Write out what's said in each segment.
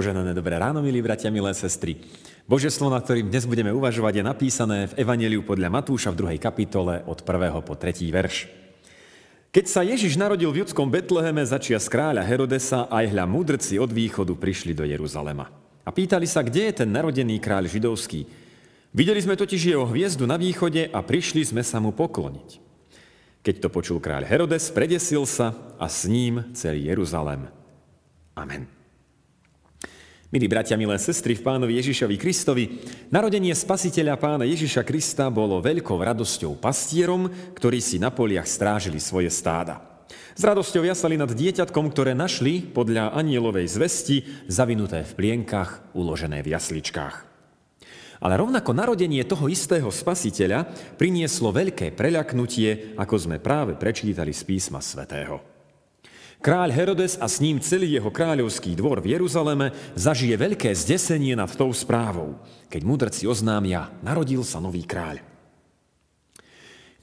Poženané dobré ráno, milí bratia, milé sestry. Božie slovo, na ktorým dnes budeme uvažovať, je napísané v Evangeliu podľa Matúša v 2. kapitole od 1. po 3. verš. Keď sa Ježiš narodil v judskom Betleheme začia z kráľa Herodesa, aj hľa mudrci od východu prišli do Jeruzalema. A pýtali sa, kde je ten narodený kráľ židovský. Videli sme totiž jeho hviezdu na východe a prišli sme sa mu pokloniť. Keď to počul kráľ Herodes, predesil sa a s ním celý Jeruzalem. Amen. Milí bratia, milé sestry v pánovi Ježišovi Kristovi, narodenie spasiteľa pána Ježiša Krista bolo veľkou radosťou pastierom, ktorí si na poliach strážili svoje stáda. S radosťou jasali nad dieťatkom, ktoré našli podľa anielovej zvesti zavinuté v plienkach, uložené v jasličkách. Ale rovnako narodenie toho istého spasiteľa prinieslo veľké preľaknutie, ako sme práve prečítali z písma svätého. Kráľ Herodes a s ním celý jeho kráľovský dvor v Jeruzaleme zažije veľké zdesenie nad tou správou, keď mudrci oznámia, narodil sa nový kráľ.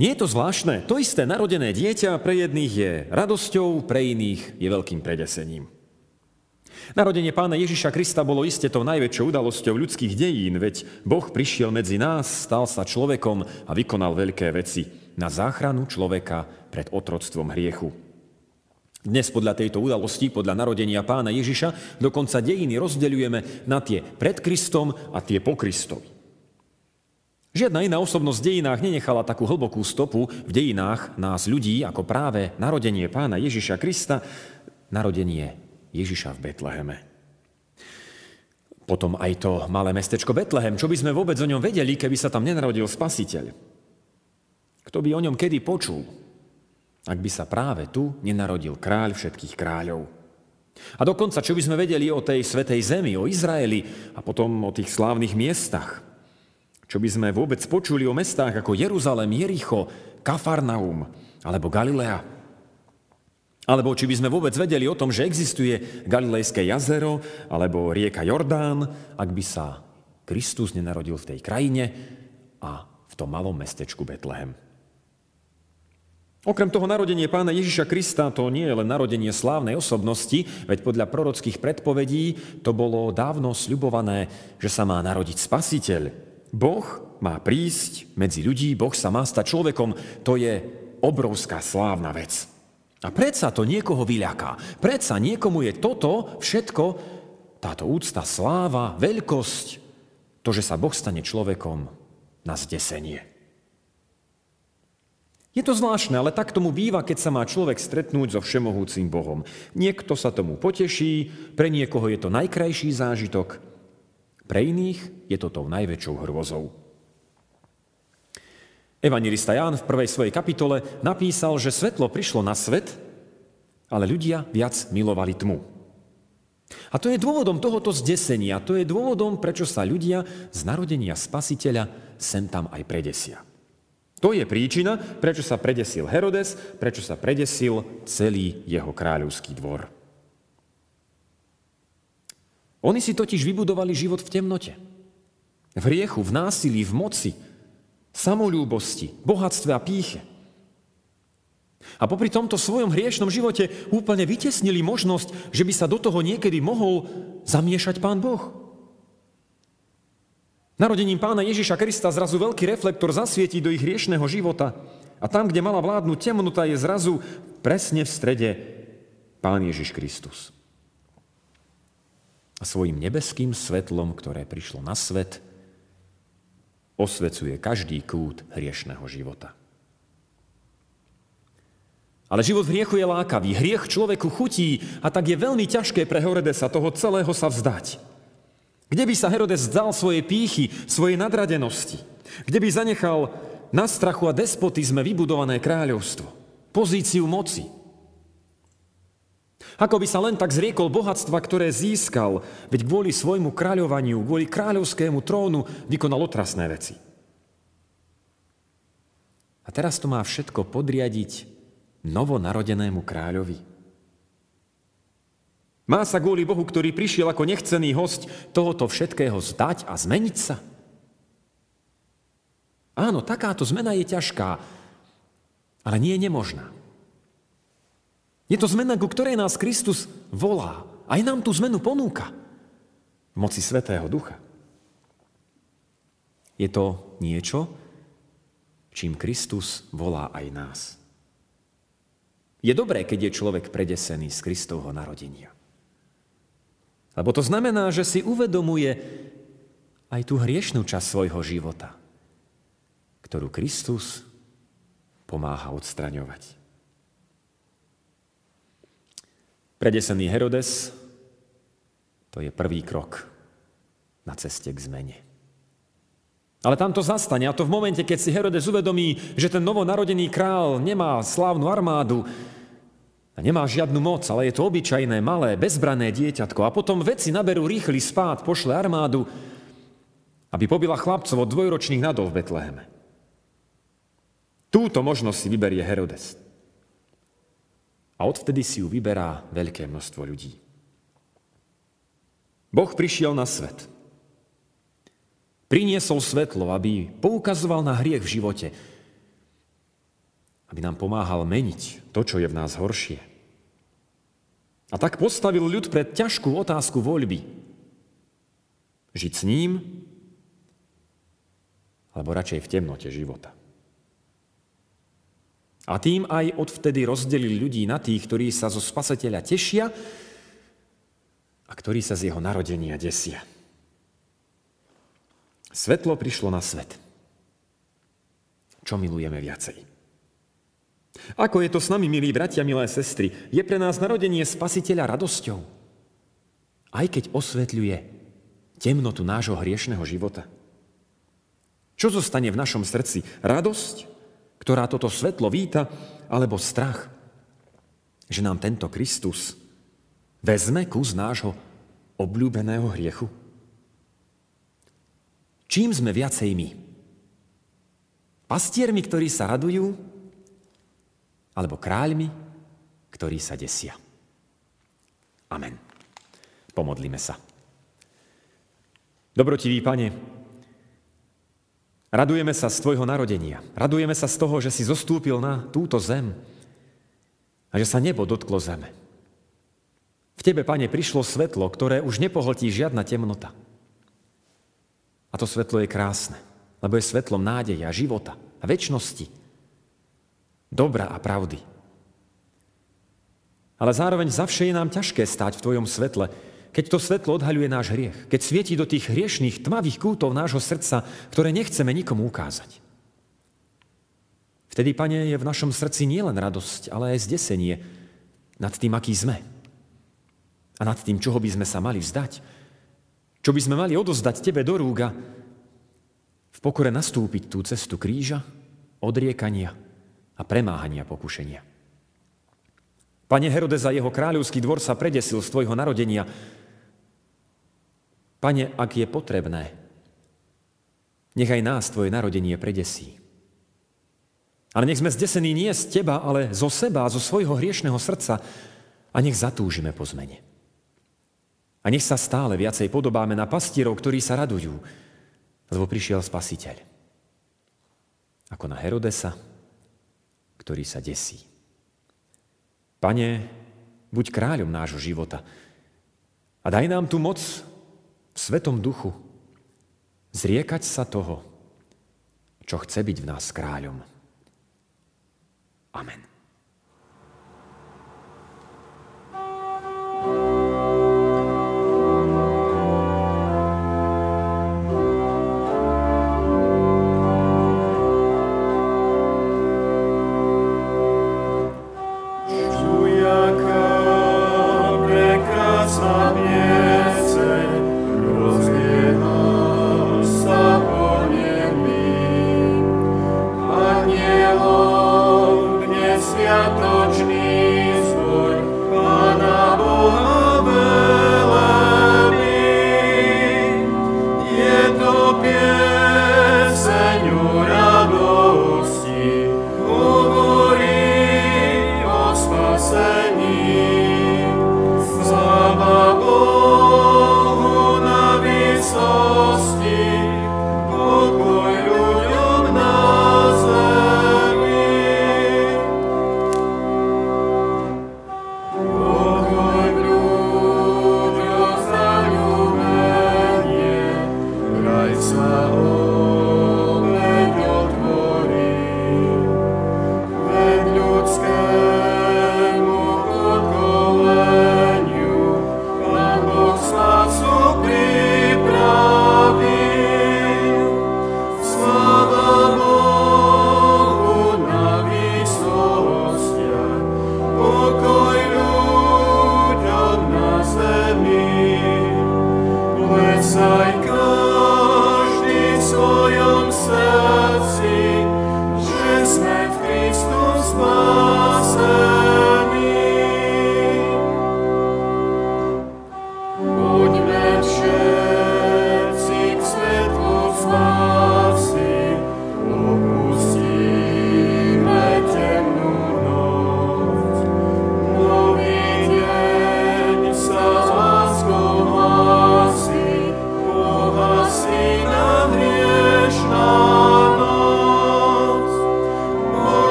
Nie je to zvláštne, to isté narodené dieťa pre jedných je radosťou, pre iných je veľkým predesením. Narodenie pána Ježiša Krista bolo iste tou najväčšou udalosťou ľudských dejín, veď Boh prišiel medzi nás, stal sa človekom a vykonal veľké veci na záchranu človeka pred otroctvom hriechu. Dnes podľa tejto udalosti, podľa narodenia pána Ježiša, dokonca dejiny rozdeľujeme na tie pred Kristom a tie po Kristovi. Žiadna iná osobnosť v dejinách nenechala takú hlbokú stopu v dejinách nás ľudí, ako práve narodenie pána Ježiša Krista, narodenie Ježiša v Betleheme. Potom aj to malé mestečko Betlehem. Čo by sme vôbec o ňom vedeli, keby sa tam nenarodil spasiteľ? Kto by o ňom kedy počul? Ak by sa práve tu nenarodil kráľ všetkých kráľov. A dokonca, čo by sme vedeli o tej svetej zemi, o Izraeli a potom o tých slávnych miestach? Čo by sme vôbec počuli o mestách ako Jeruzalem, Jericho, Kafarnaum alebo Galilea? Alebo či by sme vôbec vedeli o tom, že existuje Galilejské jazero alebo rieka Jordán, ak by sa Kristus nenarodil v tej krajine a v tom malom mestečku Betlehem. Okrem toho narodenie pána Ježiša Krista to nie je len narodenie slávnej osobnosti, veď podľa prorockých predpovedí to bolo dávno sľubované, že sa má narodiť spasiteľ. Boh má prísť medzi ľudí, Boh sa má stať človekom. To je obrovská slávna vec. A predsa to niekoho vyľaká. Predsa niekomu je toto všetko, táto úcta, sláva, veľkosť, to, že sa Boh stane človekom, na zdesenie. Je to zvláštne, ale tak tomu býva, keď sa má človek stretnúť so všemohúcim Bohom. Niekto sa tomu poteší, pre niekoho je to najkrajší zážitok, pre iných je to tou najväčšou hrôzou. Evangelista Ján v prvej svojej kapitole napísal, že svetlo prišlo na svet, ale ľudia viac milovali tmu. A to je dôvodom tohoto zdesenia, to je dôvodom, prečo sa ľudia z narodenia spasiteľa sem tam aj predesia. To je príčina, prečo sa predesil Herodes, prečo sa predesil celý jeho kráľovský dvor. Oni si totiž vybudovali život v temnote. V hriechu, v násilí, v moci, samolúbosti, bohatstve a píche. A popri tomto svojom hriešnom živote úplne vytesnili možnosť, že by sa do toho niekedy mohol zamiešať pán Boh. Narodením pána Ježiša Krista zrazu veľký reflektor zasvietí do ich riešného života a tam, kde mala vládnuť temnota, je zrazu presne v strede pán Ježiš Kristus. A svojim nebeským svetlom, ktoré prišlo na svet, osvecuje každý kút hriešného života. Ale život v hriechu je lákavý, hriech človeku chutí a tak je veľmi ťažké pre Horedesa toho celého sa vzdať. Kde by sa Herodes vzdal svojej pýchy, svojej nadradenosti? Kde by zanechal na strachu a despotizme vybudované kráľovstvo, pozíciu moci? Ako by sa len tak zriekol bohatstva, ktoré získal, veď kvôli svojmu kráľovaniu, kvôli kráľovskému trónu vykonal otrasné veci. A teraz to má všetko podriadiť novonarodenému kráľovi. Má sa kvôli Bohu, ktorý prišiel ako nechcený host, tohoto všetkého zdať a zmeniť sa? Áno, takáto zmena je ťažká, ale nie je nemožná. Je to zmena, ku ktorej nás Kristus volá. Aj nám tú zmenu ponúka. v moci Svetého Ducha. Je to niečo, čím Kristus volá aj nás. Je dobré, keď je človek predesený z Kristovho narodenia. Lebo to znamená, že si uvedomuje aj tú hriešnú časť svojho života, ktorú Kristus pomáha odstraňovať. Predesený Herodes to je prvý krok na ceste k zmene. Ale tam to zastane. A to v momente, keď si Herodes uvedomí, že ten novonarodený král nemá slávnu armádu, a nemá žiadnu moc, ale je to obyčajné, malé, bezbrané dieťatko. A potom veci naberú rýchly spát, pošle armádu, aby pobila chlapcov od dvojročných nadov v Betleheme. Túto možnosť si vyberie Herodes. A odvtedy si ju vyberá veľké množstvo ľudí. Boh prišiel na svet. Priniesol svetlo, aby poukazoval na hriech v živote, aby nám pomáhal meniť to, čo je v nás horšie. A tak postavil ľud pred ťažkú otázku voľby. Žiť s ním, alebo radšej v temnote života. A tým aj odvtedy rozdelil ľudí na tých, ktorí sa zo spasateľa tešia a ktorí sa z jeho narodenia desia. Svetlo prišlo na svet. Čo milujeme viacej? Ako je to s nami, milí bratia, milé sestry? Je pre nás narodenie spasiteľa radosťou? Aj keď osvetľuje temnotu nášho hriešného života? Čo zostane v našom srdci? Radosť, ktorá toto svetlo víta, alebo strach, že nám tento Kristus vezme kus nášho obľúbeného hriechu? Čím sme viacej my? Pastiermi, ktorí sa radujú, alebo kráľmi, ktorí sa desia. Amen. Pomodlíme sa. Dobrotivý pane, radujeme sa z Tvojho narodenia. Radujeme sa z toho, že si zostúpil na túto zem a že sa nebo dotklo zeme. V Tebe, Pane, prišlo svetlo, ktoré už nepohltí žiadna temnota. A to svetlo je krásne, lebo je svetlom nádeja, života a väčšnosti, dobra a pravdy. Ale zároveň zavše je nám ťažké stať v Tvojom svetle, keď to svetlo odhaľuje náš hriech, keď svieti do tých hriešných, tmavých kútov nášho srdca, ktoré nechceme nikomu ukázať. Vtedy, Pane, je v našom srdci nielen radosť, ale aj zdesenie nad tým, aký sme. A nad tým, čoho by sme sa mali vzdať, čo by sme mali odozdať Tebe do rúga, v pokore nastúpiť tú cestu kríža, odriekania a premáhania pokušenia. Pane Herode, za jeho kráľovský dvor sa predesil z Tvojho narodenia. Pane, ak je potrebné, nechaj nás Tvoje narodenie predesí. Ale nech sme zdesení nie z Teba, ale zo seba, zo svojho hriešného srdca a nech zatúžime po zmene. A nech sa stále viacej podobáme na pastierov, ktorí sa radujú, lebo prišiel spasiteľ. Ako na Herodesa, ktorý sa desí. Pane, buď kráľom nášho života a daj nám tu moc v Svetom duchu zriekať sa toho, čo chce byť v nás kráľom. Amen.